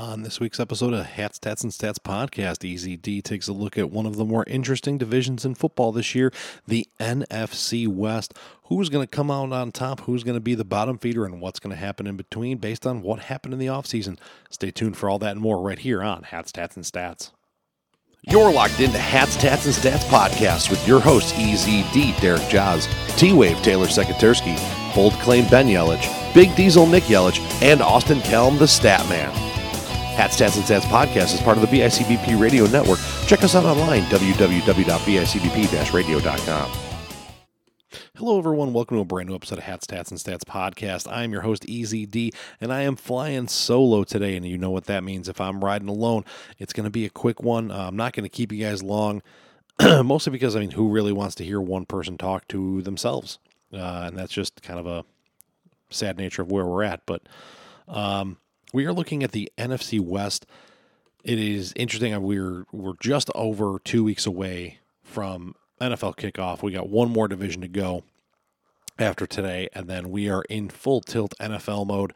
On this week's episode of Hats, Tats, and Stats podcast, EZD takes a look at one of the more interesting divisions in football this year, the NFC West. Who's going to come out on top? Who's going to be the bottom feeder? And what's going to happen in between based on what happened in the offseason? Stay tuned for all that and more right here on Hats, Tats, and Stats. You're locked into Hats, Tats, and Stats podcast with your hosts, EZD, Derek Jaws, T-Wave, Taylor Sekatarsky, Bold Claim, Ben Yelich, Big Diesel, Nick Yelich, and Austin Kelm, the Stat Man. Hats, Tats, and Stats podcast is part of the BICBP radio network. Check us out online, www.bicbp-radio.com. Hello, everyone. Welcome to a brand new episode of Hats, Tats and Stats podcast. I am your host, EZD, and I am flying solo today. And you know what that means. If I'm riding alone, it's going to be a quick one. Uh, I'm not going to keep you guys long, mostly because, I mean, who really wants to hear one person talk to themselves? Uh, and that's just kind of a sad nature of where we're at. But um, we are looking at the NFC West. It is interesting. Uh, we're we're just over two weeks away from NFL kickoff. We got one more division to go after today, and then we are in full tilt NFL mode,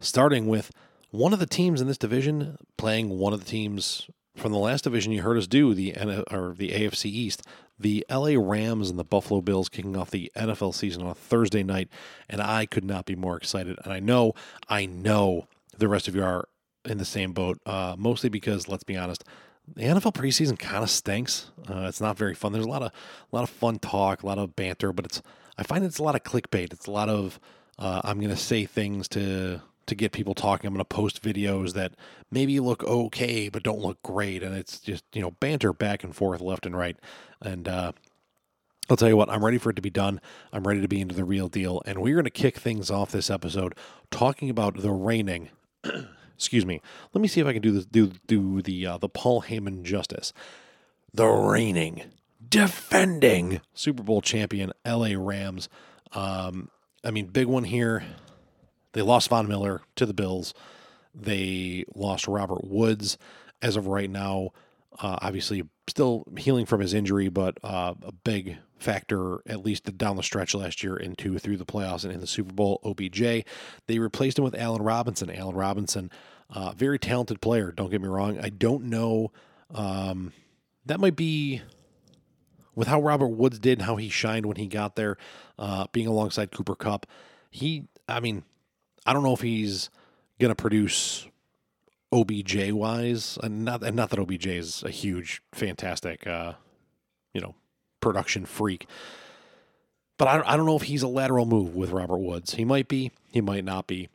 starting with one of the teams in this division playing one of the teams from the last division you heard us do the or the AFC East. The LA Rams and the Buffalo Bills kicking off the NFL season on a Thursday night, and I could not be more excited. And I know, I know the rest of you are in the same boat, uh, mostly because let's be honest, the NFL preseason kind of stinks. Uh, it's not very fun. There's a lot of a lot of fun talk, a lot of banter, but it's I find it's a lot of clickbait. It's a lot of uh, I'm going to say things to to get people talking. I'm going to post videos that maybe look okay but don't look great, and it's just you know banter back and forth, left and right. And uh, I'll tell you what, I'm ready for it to be done. I'm ready to be into the real deal, and we're going to kick things off this episode talking about the reigning. Excuse me. Let me see if I can do this. Do do the uh, the Paul Heyman justice. The reigning, defending Super Bowl champion L.A. Rams. Um, I mean, big one here. They lost Von Miller to the Bills. They lost Robert Woods as of right now. Uh, obviously, still healing from his injury, but uh, a big factor, at least down the stretch last year into through the playoffs and in the Super Bowl. OBJ. They replaced him with Allen Robinson. Allen Robinson, uh, very talented player. Don't get me wrong. I don't know. Um, that might be with how Robert Woods did, how he shined when he got there, uh, being alongside Cooper Kupp. He, I mean, I don't know if he's going to produce OBJ wise, and not and not that OBJ is a huge, fantastic, uh, you know, production freak. But I, I don't know if he's a lateral move with Robert Woods. He might be. He might not be.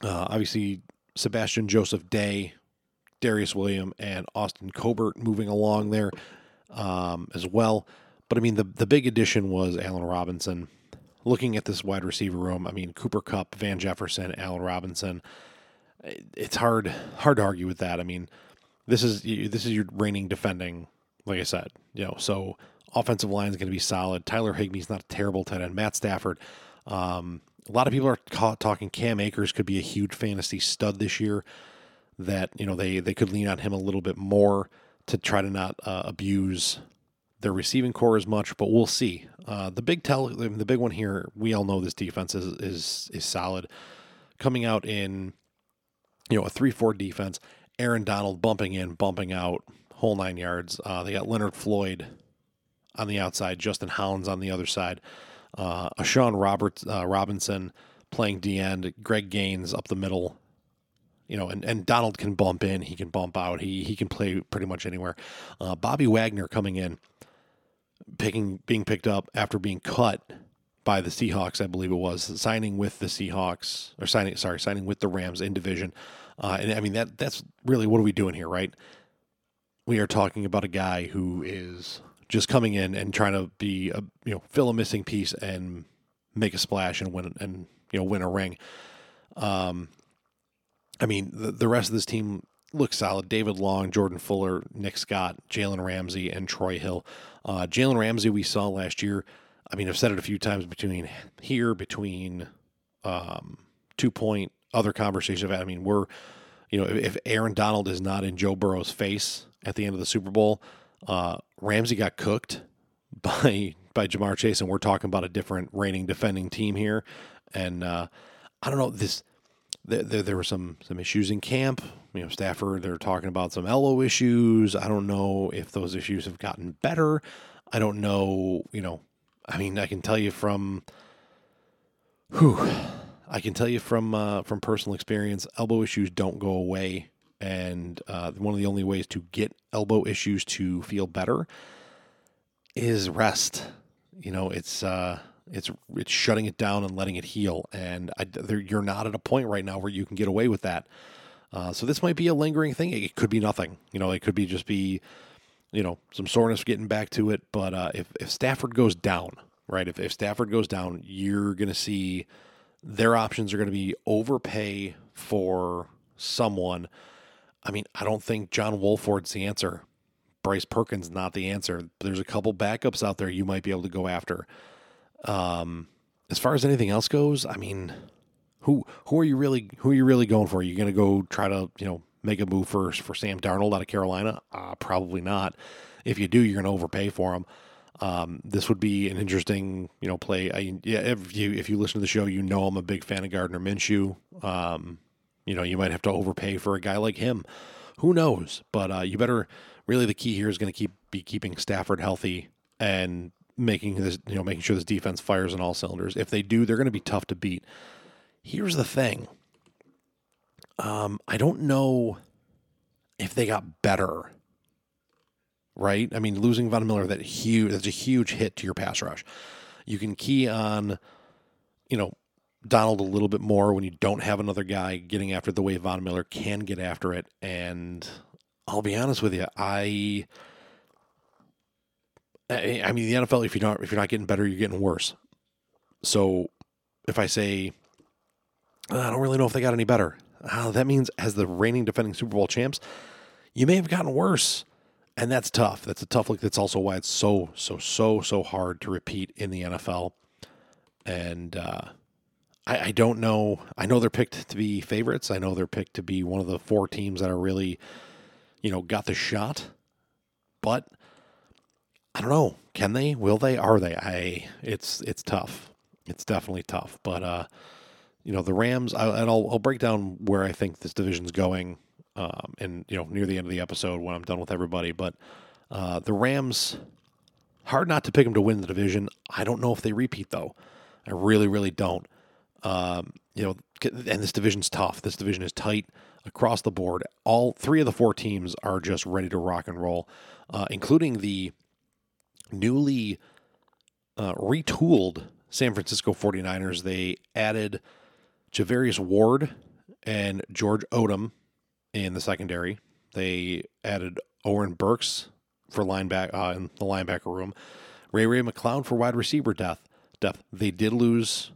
Uh, obviously, Sebastian Joseph Day, Darius William, and Austin Corbett moving along there um, as well. But I mean, the the big addition was Allen Robinson. Looking at this wide receiver room, I mean, Cooper Kupp, Van Jefferson, Allen Robinson. It's hard hard to argue with that. I mean, this is this is your reigning defending. Like I said, you know, so offensive line is going to be solid. Tyler Higbee's not a terrible tight end. Matt Stafford. Um, a lot of people are caught talking Cam Akers could be a huge fantasy stud this year. That you know they they could lean on him a little bit more to try to not uh, abuse their receiving core as much, but we'll see. Uh, the big tell, the big one here, we all know this defense is is is solid. Coming out in, you know, a three-four defense. Aaron Donald bumping in, bumping out, whole nine yards. Uh, they got Leonard Floyd on the outside, Justin Hollins on the other side, uh, A'Shawn Roberts uh, Robinson playing D end, Greg Gaines up the middle, you know, and, and Donald can bump in, he can bump out, he he can play pretty much anywhere. Uh, Bobby Wagner coming in, picking being picked up after being cut by the Seahawks, I believe it was, signing with the Seahawks or signing sorry, signing with the Rams in division. Uh, and I mean that that's really what are we doing here, right? We are talking about a guy who is just coming in and trying to be a you know fill a missing piece and make a splash and win and you know win a ring. Um, I mean, the, the rest of this team looks solid. David Long, Jordan Fuller, Nick Scott, Jalen Ramsey, and Troy Hill. Uh, Jalen Ramsey, we saw last year. I mean, I've said it a few times between here, between um, two point, other conversations. I mean, we're, you know, if Aaron Donald is not in Joe Burrow's face at the end of the Super Bowl, uh, Ramsey got cooked by by Ja'Marr Chase, and we're talking about a different reigning defending team here. And uh, I don't know this there were some some issues in camp. You know, Stafford they're talking about some elbow issues. I don't know if those issues have gotten better. I don't know. You know, I mean, I can tell you from, whew, I can tell you from uh, from personal experience, elbow issues don't go away, and uh, one of the only ways to get elbow issues to feel better is rest. You know, it's uh, it's it's shutting it down and letting it heal, and I, you're not at a point right now where you can get away with that. Uh, so this might be a lingering thing. It could be nothing. You know, it could be just be, you know, some soreness getting back to it. But uh, if if Stafford goes down, right? If if Stafford goes down, you're going to see their options are going to be overpay for someone. I mean, I don't think John Wolford's the answer. Bryce Perkins not the answer. There's a couple backups out there you might be able to go after. Um, as far as anything else goes, I mean, who who are you really who are you really going for? You're you going to go try to you know make a move for for Sam Darnold out of Carolina? Uh, probably not. If you do, you're going to overpay for him. Um, this would be an interesting, you know, play. I, yeah, if you if you listen to the show, you know I'm a big fan of Gardner Minshew. Um, you know, you might have to overpay for a guy like him. Who knows? But uh, you better really the key here is going to keep be keeping Stafford healthy and making this, you know, making sure this defense fires on all cylinders. If they do, they're going to be tough to beat. Here's the thing. Um, I don't know if they got better. Right? I mean, losing Von Miller that huge that's a huge hit to your pass rush. You can key on, you know, Donald a little bit more when you don't have another guy getting after the way Von Miller can get after it. And I'll be honest with you, I I mean, the NFL, if you're not if you're not getting better, you're getting worse. So, if I say I don't really know if they got any better, uh, that means as the reigning defending Super Bowl champs, you may have gotten worse, and that's tough. That's a tough look. That's also why it's so so so so hard to repeat in the NFL. And uh, I, I don't know. I know they're picked to be favorites. I know they're picked to be one of the four teams that are really, you know, got the shot, but I don't know. Can they? Will they? Are they? I. It's it's tough. It's definitely tough. But uh, you know, the Rams. I, and I'll I'll break down where I think this division's going. Um, and you know, near the end of the episode when I'm done with everybody. But uh, the Rams. Hard not to pick them to win the division. I don't know if they repeat though. I really, really don't. Um, you know, and this division's tough. This division is tight across the board. All three of the four teams are just ready to rock and roll, uh, including the newly uh, retooled San Francisco 49ers. They added Charvarius Ward and George Odum in the secondary. They added Oren Burks for linebacker uh, in the linebacker room. Ray Ray McCloud for wide receiver depth. Depth. They did lose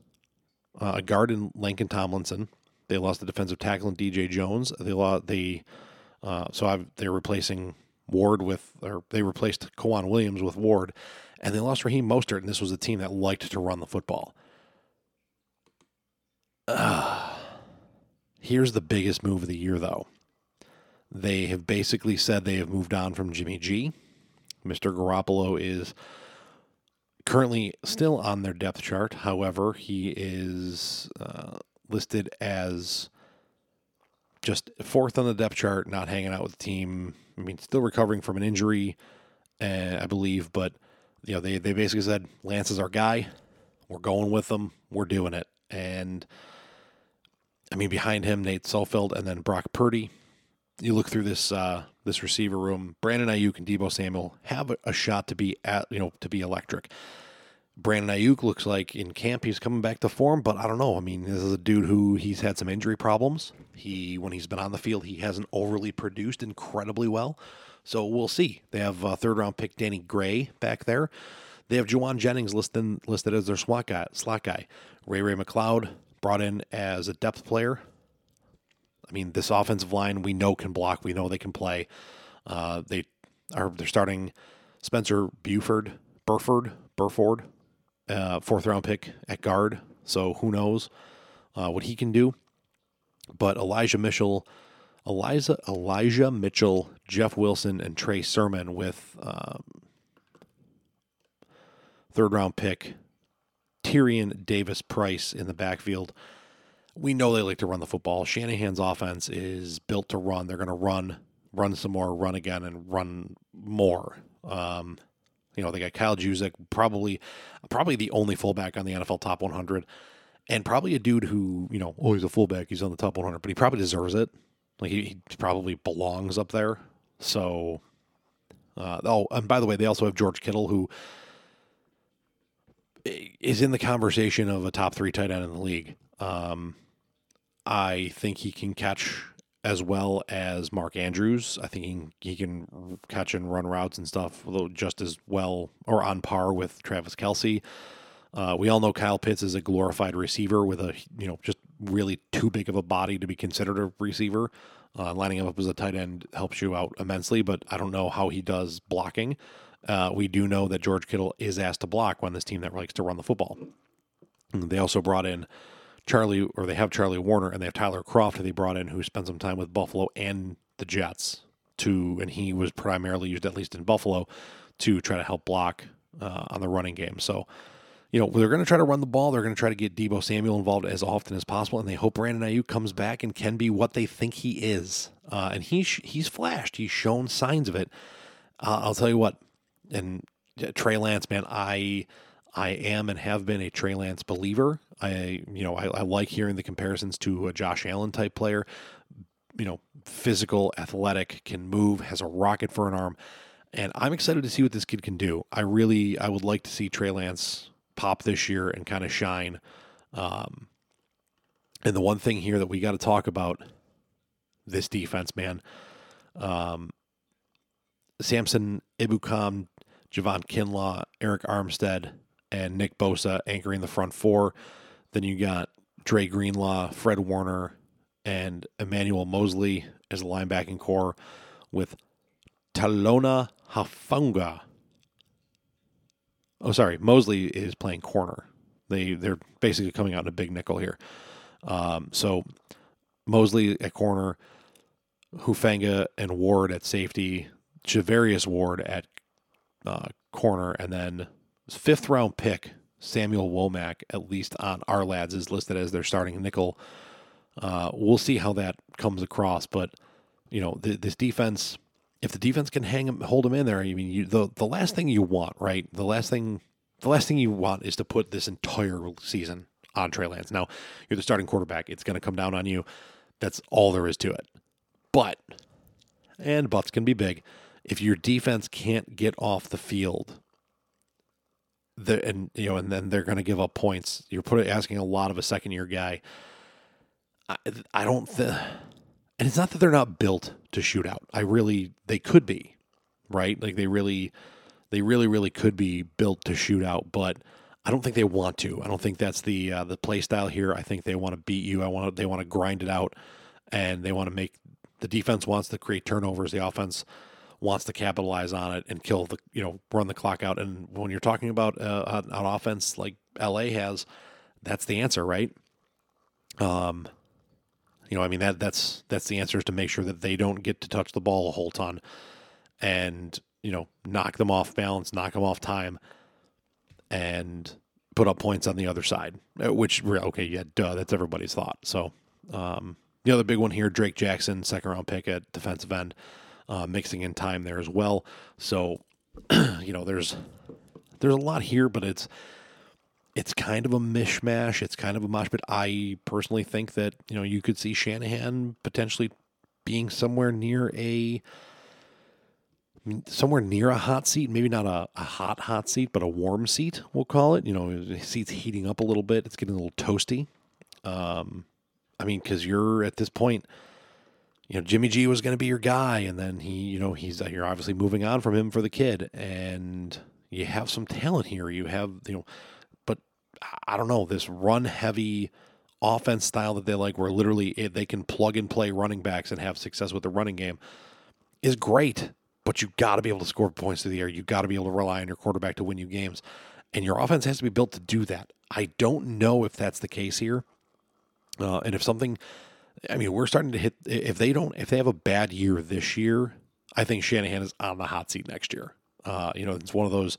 uh, a guard in Lincoln Tomlinson. They lost the defensive tackle in DJ Jones. They lost the uh, so I've, they're replacing Ward with, or they replaced K'Waun Williams with Ward, and they lost Raheem Mostert, and this was a team that liked to run the football. Uh, here's the biggest move of the year, though. They have basically said they have moved on from Jimmy G. Mr. Garoppolo is currently still on their depth chart. However, he is uh, listed as just fourth on the depth chart, not hanging out with the team. I mean, still recovering from an injury, uh, I believe, but you know, they they basically said Lance is our guy. We're going with him. We're doing it. And I mean, behind him, Nate Sudfeld and then Brock Purdy. You look through this uh, this receiver room. Brandon Aiyuk and Deebo Samuel have a, shot to be at you know to be electric. Brandon Aiyuk looks like in camp he's coming back to form, but I don't know. I mean, this is a dude who he's had some injury problems. He when he's been on the field, he hasn't overly produced incredibly well. So we'll see. They have a third round pick Danny Gray back there. They have Jauan Jennings listed listed as their slot guy. Slot guy. Ray Ray McCloud brought in as a depth player. I mean, this offensive line we know can block. We know they can play. Uh, they are they're starting Spencer Buford, Burford, Burford, uh, fourth round pick at guard. So who knows uh, what he can do? But Elijah Mitchell, Elijah Elijah Mitchell, Jeff Wilson, and Trey Sermon with um, third round pick Tyrion Davis Price in the backfield. we know they like to run the football. Shanahan's offense is built to run. They're going to run, run some more, run again, and run more. Um, you know, they got Kyle Juszczyk, probably, probably the only fullback on the NFL top 100, and probably a dude who, you know, oh, he's a fullback, he's on the top 100, but he probably deserves it. Like he, he probably belongs up there. So, uh, oh, and by the way, they also have George Kittle, who is in the conversation of a top three tight end in the league. Um, I think he can catch as well as Mark Andrews. I think he, he can catch and run routes and stuff just as well or on par with Travis Kelce. Uh, we all know Kyle Pitts is a glorified receiver with a you know just really too big of a body to be considered a receiver. Uh, lining him up as a tight end helps you out immensely, but I don't know how he does blocking. Uh, we do know that George Kittle is asked to block on this team that likes to run the football. They also brought in Charlie, or they have Charlie Woerner, and they have Tyler Kroft, who they brought in, who spent some time with Buffalo and the Jets. To and he was primarily used, at least in Buffalo, to try to help block uh, on the running game. So, you know, they're going to try to run the ball. They're going to try to get Deebo Samuel involved as often as possible, and they hope Brandon Aiyuk comes back and can be what they think he is. Uh, and he's he's flashed. He's shown signs of it. Uh, I'll tell you what, and Trey Lance, man, I I am and have been a Trey Lance believer. I you know I, I like hearing the comparisons to a Josh Allen type player. You know, physical, athletic, can move, has a rocket for an arm, and I'm excited to see what this kid can do. I really I would like to see Trey Lance pop this year and kind of shine. Um, and the one thing here that we got to talk about this defense, man. Um, Samson Ebukam Javon Kinlaw, Arik Armstead, and Nick Bosa anchoring the front four. Then you got Dre Greenlaw, Fred Warner, and Emmanuel Moseley as the linebacking core with Talanoa Hufanga. Oh, sorry, Moseley is playing corner. They they're basically coming out in a big nickel here. Um, so Moseley at corner, Hufanga and Ward at safety, Javarius Ward at uh, corner, and then fifth round pick Samuel Womack, at least on Ourlads, is listed as their starting nickel. Uh, we'll see how that comes across, but you know the, this defense. If the defense can hang him, hold him in there, I mean, you, the the last thing you want, right? The last thing, the last thing you want is to put this entire season on Trey Lance. Now, you're the starting quarterback; it's going to come down on you. That's all there is to it. But, and buts can be big if your defense can't get off the field, the, and you know, and then they're going to give up points. You're putting asking a lot of a second year guy. I, I don't think, and it's not that they're not built to shoot out. I really, they could be, right? Like they really, they really, really could be built to shoot out, but I don't think they want to. I don't think that's the uh, the play style here. I think they want to beat you. I want they want to grind it out, and they want to make the defense wants to create turnovers. The offense wants to capitalize on it and kill the you know run the clock out. And when you're talking about uh, an offense like LA has, that's the answer, right? Um, you know, I mean that that's that's the answer is to make sure that they don't get to touch the ball a whole ton, and you know knock them off balance, knock them off time, and put up points on the other side. Uh, which okay, yeah, duh, that's everybody's thought. So. Um, the other big one here, Drake Jackson, second round pick at defensive end uh, mixing in time there as well. So, you know, there's there's a lot here, but it's it's kind of a mishmash. It's kind of a mosh. But I personally think that you know you could see Shanahan potentially being somewhere near a somewhere near a hot seat, maybe not a, a hot hot seat, but a warm seat. We'll call it. You know, the seat's heating up a little bit. It's getting a little toasty. Um, I mean, because you're at this point you know, Jimmy G was going to be your guy, and then he, you know, he's you're obviously moving on from him for the kid, and you have some talent here. You have, you know, but I don't know this run heavy offense style that they like, where literally they can plug and play running backs and have success with the running game, is great. But you got to be able to score points through the air. You got to be able to rely on your quarterback to win you games, and your offense has to be built to do that. I don't know if that's the case here, uh, and if something I mean, we're starting to hit. If they don't, if they have a bad year this year, I think Shanahan is on the hot seat next year. Uh, you know, it's one of those.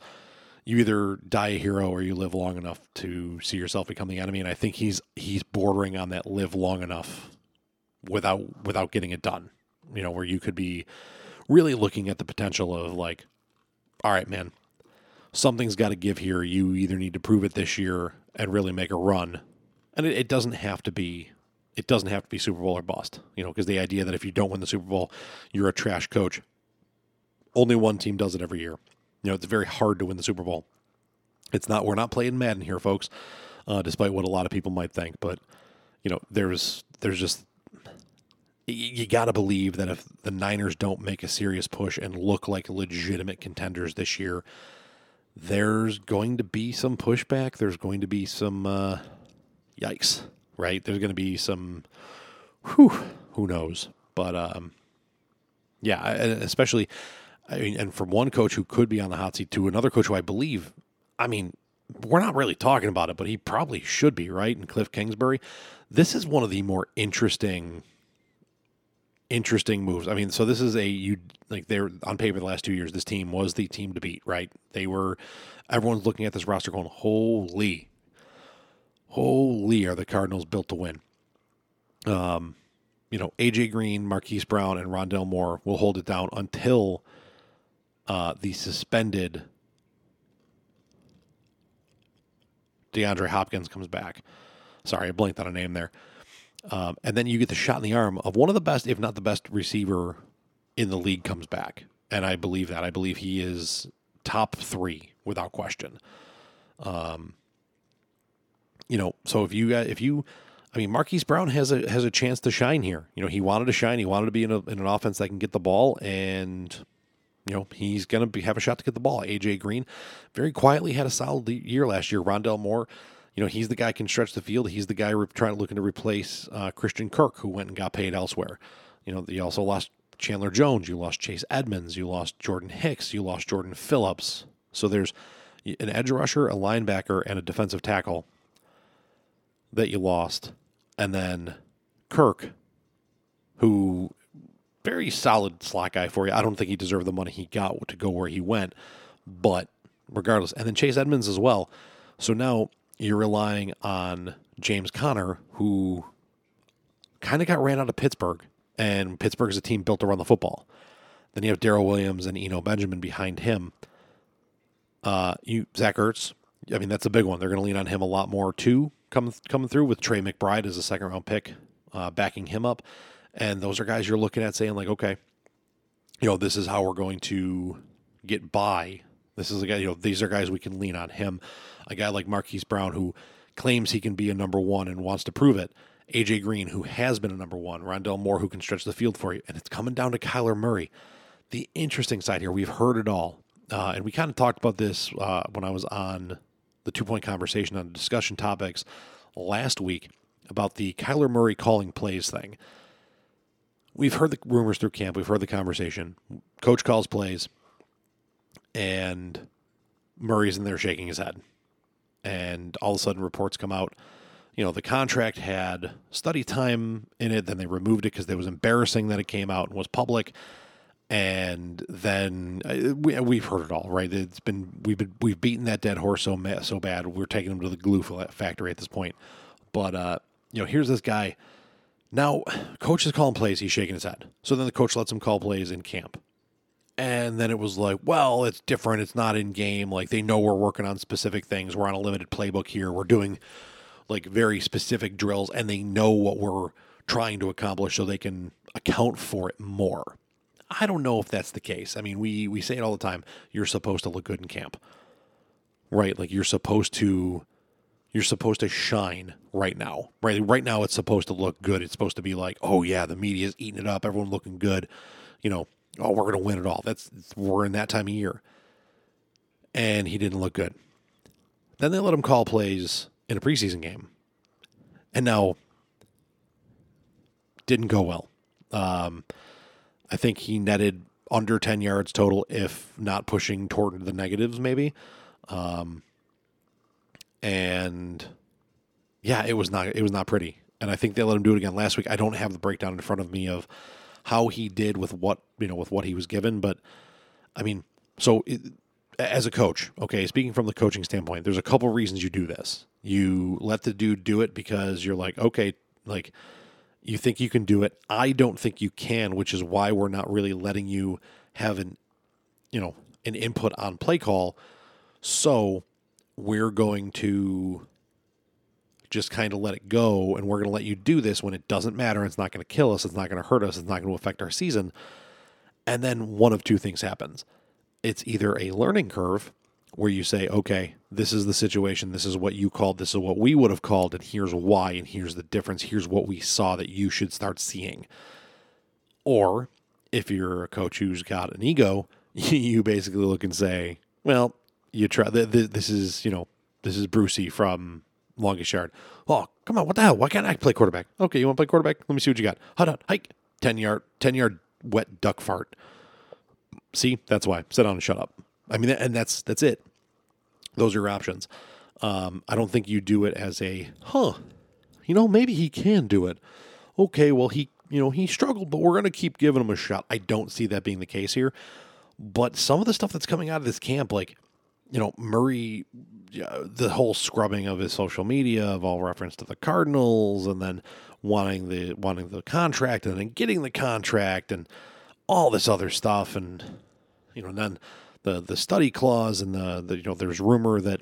you either die a hero or you live long enough to see yourself become the enemy. And I think he's he's bordering on that live long enough without without getting it done. You know, where you could be really looking at the potential of like, all right, man, something's got to give here. You either need to prove it this year and really make a run, and it, it doesn't have to be. It doesn't have to be Super Bowl or bust, you know, because the idea that if you don't win the Super Bowl, you're a trash coach. Only one team does it every year. You know, it's very hard to win the Super Bowl. It's not. We're not playing Madden here, folks. Uh, despite what a lot of people might think, but you know, there's there's just you got to believe that if the Niners don't make a serious push and look like legitimate contenders this year, there's going to be some pushback. There's going to be some uh, yikes, right? There's going to be some, whew, who knows? But um, yeah, especially, I mean, and from one coach who could be on the hot seat to another coach who I believe, I mean, we're not really talking about it, but he probably should be, right? And Cliff Kingsbury. This is one of the more interesting interesting moves. I mean, so this is a you like they're on paper the last two years. This team was the team to beat, right? They were. Everyone's looking at this roster going, "Holy, holy, are the Cardinals built to win?" Um, you know, AJ Green, Marquise Brown, and Rondale Moore will hold it down until uh, the suspended DeAndre Hopkins comes back. Sorry, I blinked on a name there. Um, and then you get the shot in the arm of one of the best, if not the best receiver in the league comes back. And I believe that. I believe he is top three without question. Um, you know, so if you if you, I mean, Marquise Brown has a has a chance to shine here. You know, he wanted to shine. He wanted to be in, a, in an offense that can get the ball, and you know he's gonna have a shot to get the ball. AJ Green, very quietly had a solid year last year. Rondale Moore you know, he's the guy can stretch the field. He's the guy re- trying looking to replace uh, Christian Kirk, who went and got paid elsewhere. You know, you also lost Chandler Jones. You lost Chase Edmonds. You lost Jordan Hicks. You lost Jordan Phillips. So there's an edge rusher, a linebacker, and a defensive tackle that you lost, and then Kirk, who very solid slot guy for you. I don't think he deserved the money he got to go where he went, but regardless, and then Chase Edmonds as well. So now you're relying on James Conner, who kind of got ran out of Pittsburgh, and Pittsburgh is a team built run the football. Then you have Darrel Williams and Eno Benjamin behind him. Uh, you Zach Ertz, I mean that's a big one. They're going to lean on him a lot more too, coming coming through with Trey McBride as a second round pick, uh, backing him up, and those are guys you're looking at saying like, okay, you know, this is how we're going to get by. This is a guy, you know, these are guys we can lean on him a guy like Marquise Brown who claims he can be a number one and wants to prove it. AJ Green, who has been a number one, Rondale Moore, who can stretch the field for you, and it's coming down to Kyler Murray. The interesting side here, we've heard it all, uh, and we kind of talked about this uh, when I was on the two point conversation on discussion topics last week about the Kyler Murray calling plays thing. We've heard the rumors through camp, we've heard the conversation. Coach calls plays, and Murray's in there shaking his head and all of a sudden reports come out. You know, the contract had study time in it, then they removed it because it was embarrassing that it came out and was public. And then uh, we, we've heard it all, right? It's been we've been we've beaten that dead horse so so bad. We're taking them to the glue factory at this point. But uh, you know, here's this guy. Now, coach is calling plays. He's shaking his head. So then the coach lets him call plays in camp. And then it was like, well, it's different. It's not in game. Like they know we're working on specific things. We're on a limited playbook here. We're doing like very specific drills and they know what we're trying to accomplish so they can account for it more. I don't know if that's the case. I mean, we we say it all the time. You're supposed to look good in camp. Right? Like you're supposed to you're supposed to shine right now. Right? Right now it's supposed to look good. It's supposed to be like, "Oh yeah, the media's eating it up. Everyone looking good." You know, oh, we're going to win it all. That's we're in that time of year, and he didn't look good. Then they let him call plays in a preseason game, and now didn't go well. Um, I think he netted under ten yards total, if not pushing toward the negatives, maybe. Um, and yeah, it was not it was not pretty. And I think they let him do it again last week. I don't have the breakdown in front of me of how he did with what you know with what he was given. But I mean, so it, as a coach, okay, speaking from the coaching standpoint, there's a couple reasons you do this. You let the dude do it because you're like, okay, like you think you can do it. I don't think you can, which is why we're not really letting you have an, you know, an input on play call. So we're going to just kind of let it go and we're going to let you do this when it doesn't matter. It's not going to kill us. It's not going to hurt us. It's not going to affect our season. And then one of two things happens it's either a learning curve where you say, okay, this is the situation, this is what you called, this is what we would have called, and here's why, and here's the difference, here's what we saw that you should start seeing. Or if you're a coach who's got an ego, you basically look and say, well, you try, this is, you know, this is Brucey from longest yard. Oh, come on, what the hell? Why can't I play quarterback? Okay, you want to play quarterback? Let me see what you got. Hold on, hike, 10 yard, 10 yard wet duck fart. See, that's why. Sit down and shut up. I mean, and that's that's it. Those are your options. Um, I don't think you do it as a, huh, you know, maybe he can do it. Okay, well, he, you know, he struggled, but we're going to keep giving him a shot. I don't see that being the case here. But some of the stuff that's coming out of this camp, like, you know, Murray, the whole scrubbing of his social media of all reference to the Cardinals, and then wanting the wanting the contract, and then getting the contract, and all this other stuff, and you know, then the the study clause and the, the you know there's rumor that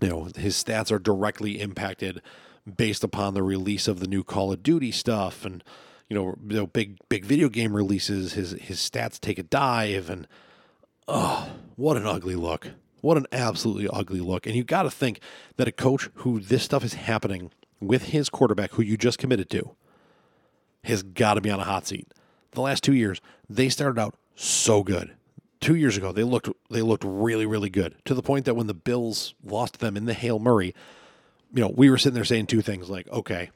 you know his stats are directly impacted based upon the release of the new Call of Duty stuff and you know, you know big big video game releases his his stats take a dive and oh what an ugly look. What an absolutely ugly look. And you got to think that a coach who this stuff is happening with his quarterback who you just committed to has got to be on a hot seat. The last 2 years they started out so good two years ago they looked they looked really really good to the point that when the Bills lost them in the Hail Murray, you know we were sitting there saying two things like okay,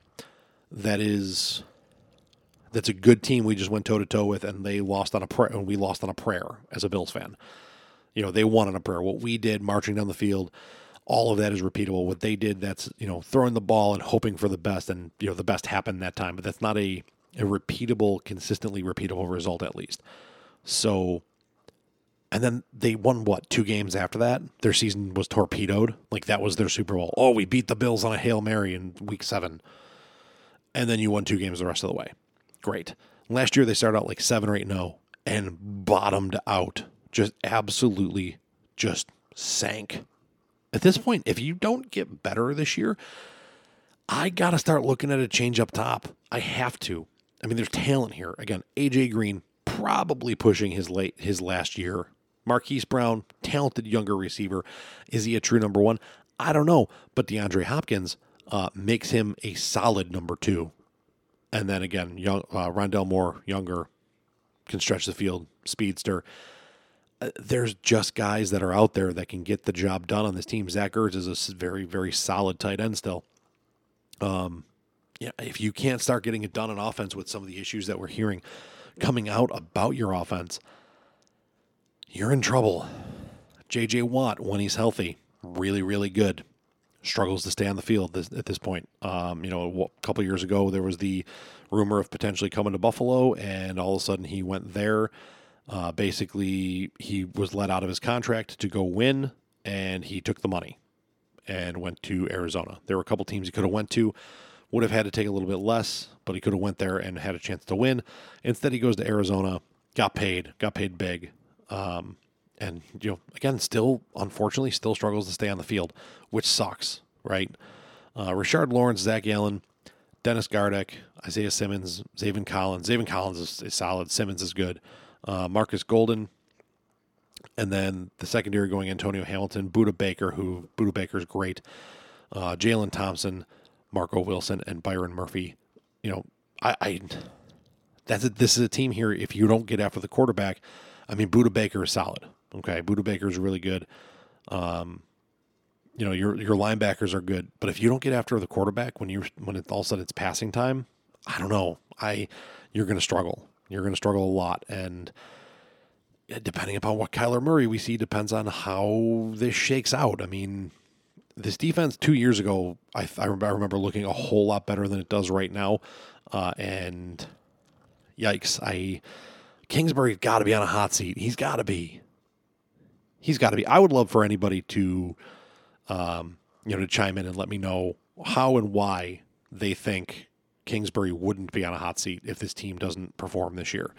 that is that's a good team we just went toe to toe with and they lost on a prayer and we lost on a prayer as a Bills fan. You know they won on a prayer. What we did marching down the field. All of that is repeatable. What they did, that's you know throwing the ball and hoping for the best, and you know the best happened that time. But that's not a a repeatable, consistently repeatable result at least. So and then they won what two games after that. Their season was torpedoed. Like that was their Super Bowl. Oh, we beat the Bills on a hail mary in Week Seven, and then you won two games the rest of the way. Great. Last year they started out like seven or eight zero oh and bottomed out. Just absolutely, just sank. At this point, if you don't get better this year, I got to start looking at a change up top. I have to. I mean, there's talent here. Again, AJ Green probably pushing his late his last year Marquise Brown, talented younger receiver. Is he a true number one? I don't know. But DeAndre Hopkins uh, makes him a solid number two. And then again, young uh, Rondale Moore, younger, can stretch the field, speedster. Uh, there's just guys that are out there that can get the job done on this team. Zach Ertz is a very, very solid tight end still. Um, yeah, if you can't start getting it done on offense with some of the issues that we're hearing coming out about your offense, you're in trouble. JJ Watt, when he's healthy, really, really good. Struggles to stay on the field this, at this point. Um, you know, a couple years ago, there was the rumor of potentially coming to Buffalo, and all of a sudden he went there. Uh, basically, he was let out of his contract to go win, and he took the money and went to Arizona. There were a couple teams he could have went to, would have had to take a little bit less, but he could have went there and had a chance to win. Instead, he goes to Arizona, got paid, got paid big, um, and you know, again, still unfortunately still struggles to stay on the field, which sucks, right? Uh, Rashard Lawrence, Zach Allen, Dennis Gardeck, Isaiah Simmons, Zaven Collins. Zaven Collins is, is solid. Simmons is good. Uh, Marcus Golden, and then the secondary going Antonio Hamilton, Budda Baker, who Budda Baker is great. Uh, Jalen Thompson, Marco Wilson, and Byron Murphy. You know, I, I that's a, this is a team here. If you don't get after the quarterback, I mean, Budda Baker is solid. Okay, Budda Baker is really good. Um, you know, your your linebackers are good, but if you don't get after the quarterback when you're when all of a sudden it's passing time, I don't know. I you're going to struggle. You're going to struggle a lot, and depending upon what Kyler Murray we see depends on how this shakes out. I mean, this defense two years ago, I, I remember looking a whole lot better than it does right now, uh, and yikes, I Kingsbury's got to be on a hot seat. He's got to be. he's got to be. I would love for anybody to, um, you know, to chime in and let me know how and why they think Kingsbury wouldn't be on a hot seat if this team doesn't perform this year.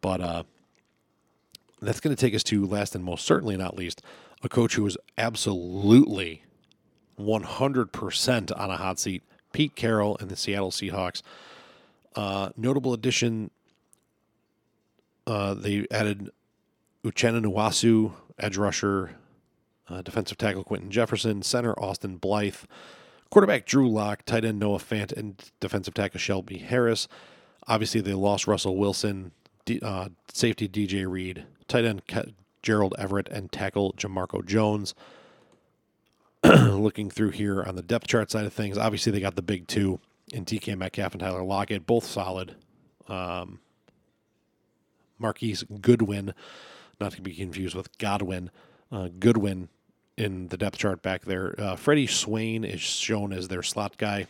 But uh, that's going to take us to last and most certainly not least, a coach who is absolutely 100% on a hot seat, Pete Carroll and the Seattle Seahawks. Uh, notable addition, uh, they added Uchenna Nwosu, edge rusher, uh, defensive tackle Quinton Jefferson, center Austin Blythe, quarterback Drew Lock, tight end Noah Fant, and defensive tackle Shelby Harris. Obviously, they lost Russell Wilson, D, uh, safety DJ Reed, tight end Gerald Everett, and tackle Jamarco Jones. Looking through here on the depth chart side of things, obviously they got the big two in DK Metcalf and Tyler Lockett, both solid. Um, Marquise Goodwin, not to be confused with Godwin. Uh, Goodwin in the depth chart back there. Uh, Freddie Swain is shown as their slot guy,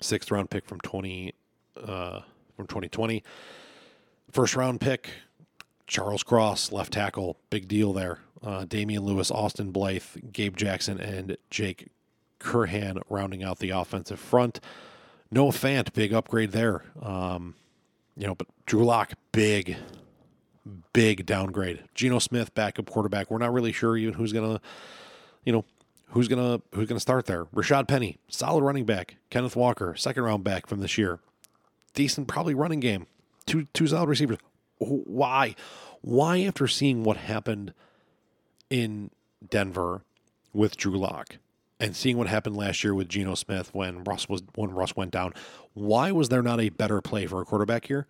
sixth round pick from twenty uh, from twenty twenty. First round pick, Charles Cross, left tackle, big deal there. Uh, Damien Lewis, Austin Blythe, Gabe Jackson, and Jake Curhan rounding out the offensive front. Noah Fant, big upgrade there. Um, you know, but Drew Lock, big, big downgrade. Geno Smith, backup quarterback. We're not really sure even who's gonna, you know, who's gonna who's gonna start there. Rashad Penny, solid running back. Kenneth Walker, second round back from this year. Decent, probably running game. Two two solid receivers. Why? Why after seeing what happened in Denver with Drew Lock and seeing what happened last year with Geno Smith when Russ was when Russ went down, why was there not a better play for a quarterback here?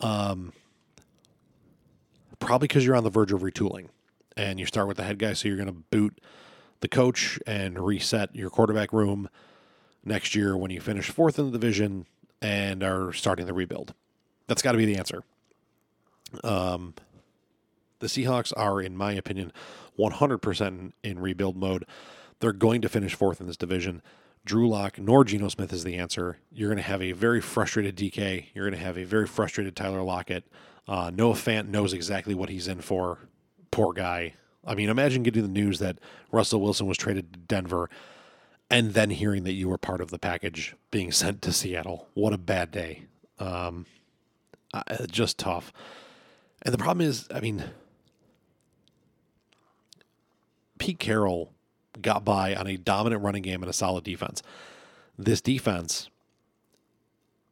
Um, probably because you're on the verge of retooling and you start with the head guy, so you're going to boot the coach and reset your quarterback room next year when you finish fourth in the division and are starting the rebuild. That's got to be the answer. Um, the Seahawks are, in my opinion, 100% in rebuild mode. They're going to finish fourth in this division. Drew Lock nor Geno Smith is the answer. You're going to have a very frustrated DK. You're going to have a very frustrated Tyler Lockett. Uh, Noah Fant knows exactly what he's in for. Poor guy. I mean, imagine getting the news that Russell Wilson was traded to Denver and then hearing that you were part of the package being sent to Seattle. What a bad day. Um, uh, just tough. And the problem is, I mean, Pete Carroll got by on a dominant running game and a solid defense. This defense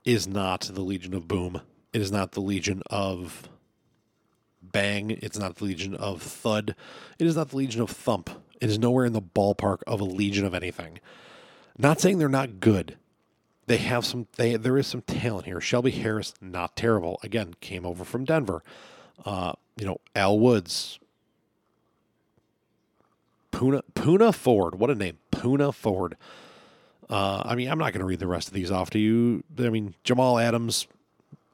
is not the Legion of Boom. It is not the Legion of Bang. It's not the Legion of Thud. It is not the Legion of Thump. It is nowhere in the ballpark of a Legion of anything. Not saying they're not good. They have some. They there is some talent here. Shelby Harris, not terrible. Again, came over from Denver. Uh, you know, Al Woods, Poona Poona Ford. What a name, Poona Ford. Uh, I mean, I'm not going to read the rest of these off to you. I mean, Jamal Adams,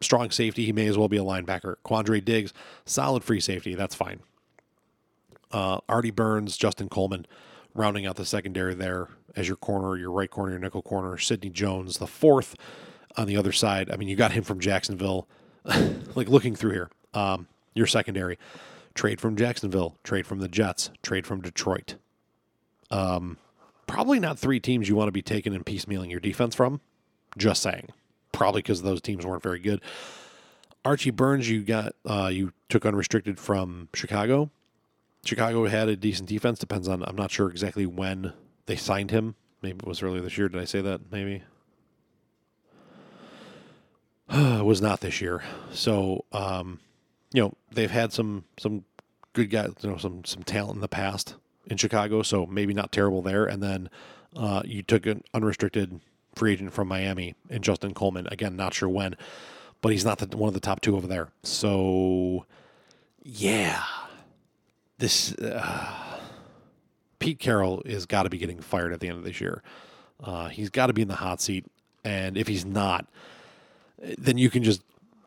strong safety. He may as well be a linebacker. Quandre Diggs, solid free safety. That's fine. Uh, Artie Burns, Justin Coleman, rounding out the secondary there as your corner, your right corner, your nickel corner. Sidney Jones, the fourth on the other side. I mean, you got him from Jacksonville. like looking through here, um, your secondary trade from Jacksonville, trade from the Jets, trade from Detroit. Um, probably not three teams you want to be taking and piecemealing your defense from. Just saying. Probably because those teams weren't very good. Artie Burns, you got uh, you took unrestricted from Chicago. Chicago had a decent defense. Depends on I'm not sure exactly when they signed him. Maybe it was earlier this year. Did I say that? Maybe. it was not this year. So um, you know they've had some some good guys, you know, some some talent in the past in Chicago, so maybe not terrible there. And then uh, you took an unrestricted free agent from Miami and Justin Coleman. Again, not sure when, but he's not the, one of the top two over there. So yeah, this uh, Pete Carroll is got to be getting fired at the end of this year. Uh, he's got to be in the hot seat, and if he's not, then you can just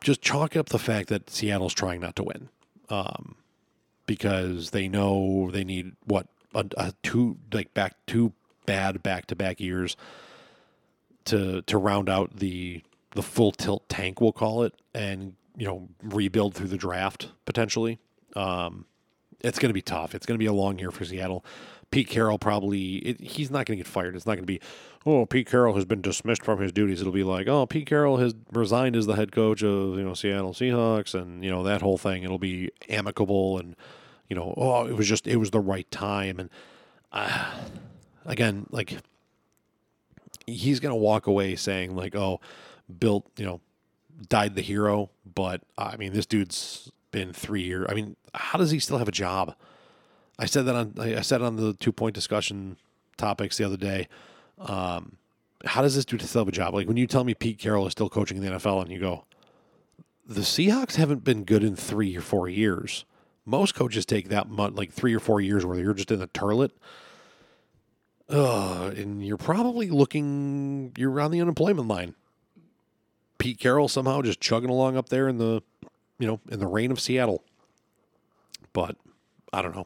just chalk up the fact that Seattle's trying not to win, um, because they know they need what a, a two like back two bad back to back years to to round out the the full tilt tank we'll call it and you know rebuild through the draft potentially. Um, it's going to be tough. It's going to be a long year for Seattle. Pete Carroll probably it, he's not going to get fired. It's not going to be oh Pete Carroll has been dismissed from his duties. It'll be like oh Pete Carroll has resigned as the head coach of you know Seattle Seahawks and you know that whole thing. It'll be amicable and you know oh it was just it was the right time and uh, again like he's going to walk away saying like oh built you know died the hero but I mean this dude's been three years. I mean how does he still have a job? I said that on I said on the two point discussion topics the other day. Um, how does this dude still have a job? Like when you tell me Pete Carroll is still coaching the NFL, and you go, the Seahawks haven't been good in three or four years. Most coaches take that much, like three or four years, where you're just in the turlet. Uh, and you're probably looking, you're on the unemployment line. Pete Carroll somehow just chugging along up there in the, you know, in the rain of Seattle. But I don't know.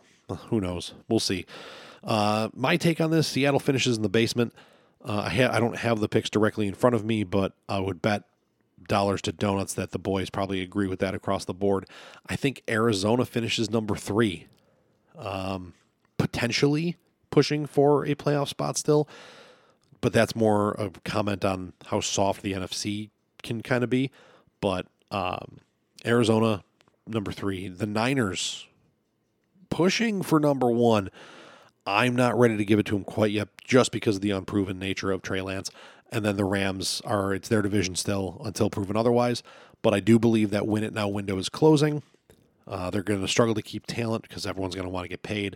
Who knows? We'll see. Uh, my take on this: Seattle finishes in the basement. Uh, I ha- I don't have the picks directly in front of me, but I would bet dollars to donuts that the boys probably agree with that across the board. I think Arizona finishes number three, um, potentially pushing for a playoff spot still. But that's more a comment on how soft the NFC can kind of be. But um, Arizona number three, the Niners pushing for number one. I'm not ready to give it to him quite yet, just because of the unproven nature of Trey Lance. And then the Rams are, it's their division still until proven otherwise. But I do believe that win it now window is closing. Uh, they're going to struggle to keep talent because everyone's going to want to get paid.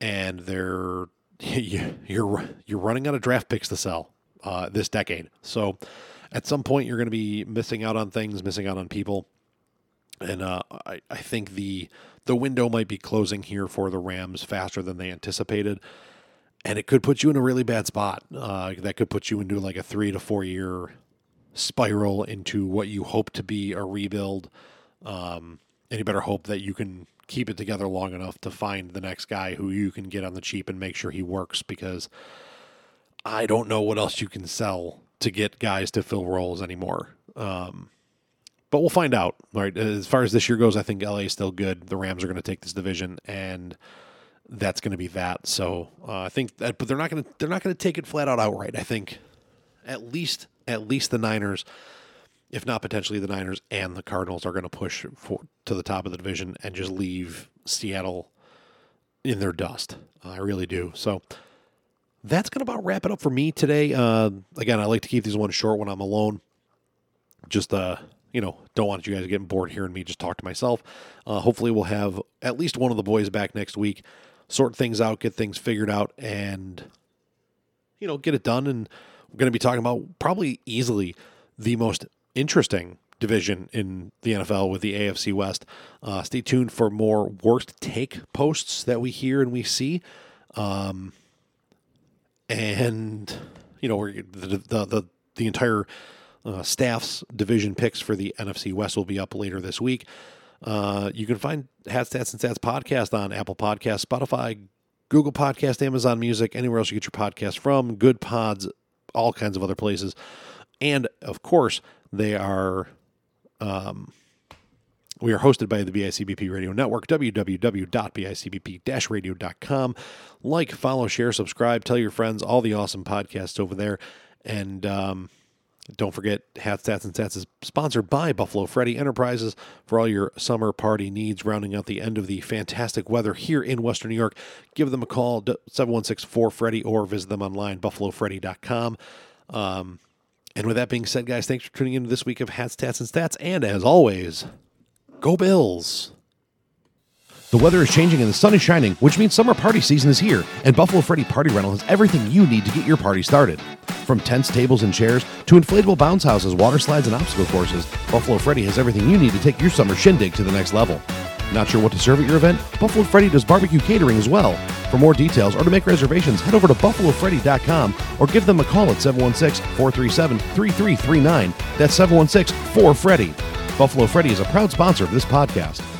And they're, you're, you're running out of draft picks to sell uh, this decade. So at some point, you're going to be missing out on things, missing out on people. And uh, I, I think the the window might be closing here for the Rams faster than they anticipated. And it could put you in a really bad spot. Uh, that could put you into like a three to four year spiral into what you hope to be a rebuild. Um, and you better hope that you can keep it together long enough to find the next guy who you can get on the cheap and make sure he works because I don't know what else you can sell to get guys to fill roles anymore. Um, but we'll find out. Right, as far as this year goes, I think LA is still good. The Rams are going to take this division, and that's going to be that. So uh, I think that, but they're not going to they're not going to take it flat out outright. I think at least at least the Niners, if not potentially the Niners and the Cardinals, are going to push for, to the top of the division and just leave Seattle in their dust. I really do. So that's going to about wrap it up for me today. Uh, again, I like to keep these ones short when I'm alone. Just uh, you know, don't want you guys getting bored hearing me just talk to myself. Uh, hopefully, we'll have at least one of the boys back next week, sort things out, get things figured out, and you know, get it done. And we're going to be talking about probably easily the most interesting division in the NFL with the AFC West. Uh, stay tuned for more worst take posts that we hear and we see. Um, and you know, the, the the the entire uh, staff's division picks for the NFC West will be up later this week. Uh, you can find Hats, Tats and Stats podcast on Apple Podcast, Spotify, Google Podcast, Amazon Music, anywhere else you get your podcast from, Goodpods, all kinds of other places. And of course, they are. Um, we are hosted by the BICBP Radio Network, www.bicbp-radio.com. Like, follow, share, subscribe, tell your friends all the awesome podcasts over there. And um, don't forget, Hats, Tats and Stats is sponsored by Buffalo Freddy Enterprises for all your summer party needs, rounding out the end of the fantastic weather here in Western New York. Give them a call, 716-4-FREDDY, or visit them online, buffalofreddy.com. Um, and with that being said, guys, thanks for tuning in to this week of Hats, Tats and Stats. And as always, go Bills! The weather is changing and the sun is shining, which means summer party season is here, and Buffalo Freddy Party Rental has everything you need to get your party started. From tents, tables, and chairs to inflatable bounce houses, water slides, and obstacle courses, Buffalo Freddy has everything you need to take your summer shindig to the next level. Not sure what to serve at your event? Buffalo Freddy does barbecue catering as well. For more details or to make reservations, head over to buffalofreddy.com or give them a call at 716 437 3339. That's 716 4 Freddy. Buffalo Freddy is a proud sponsor of this podcast.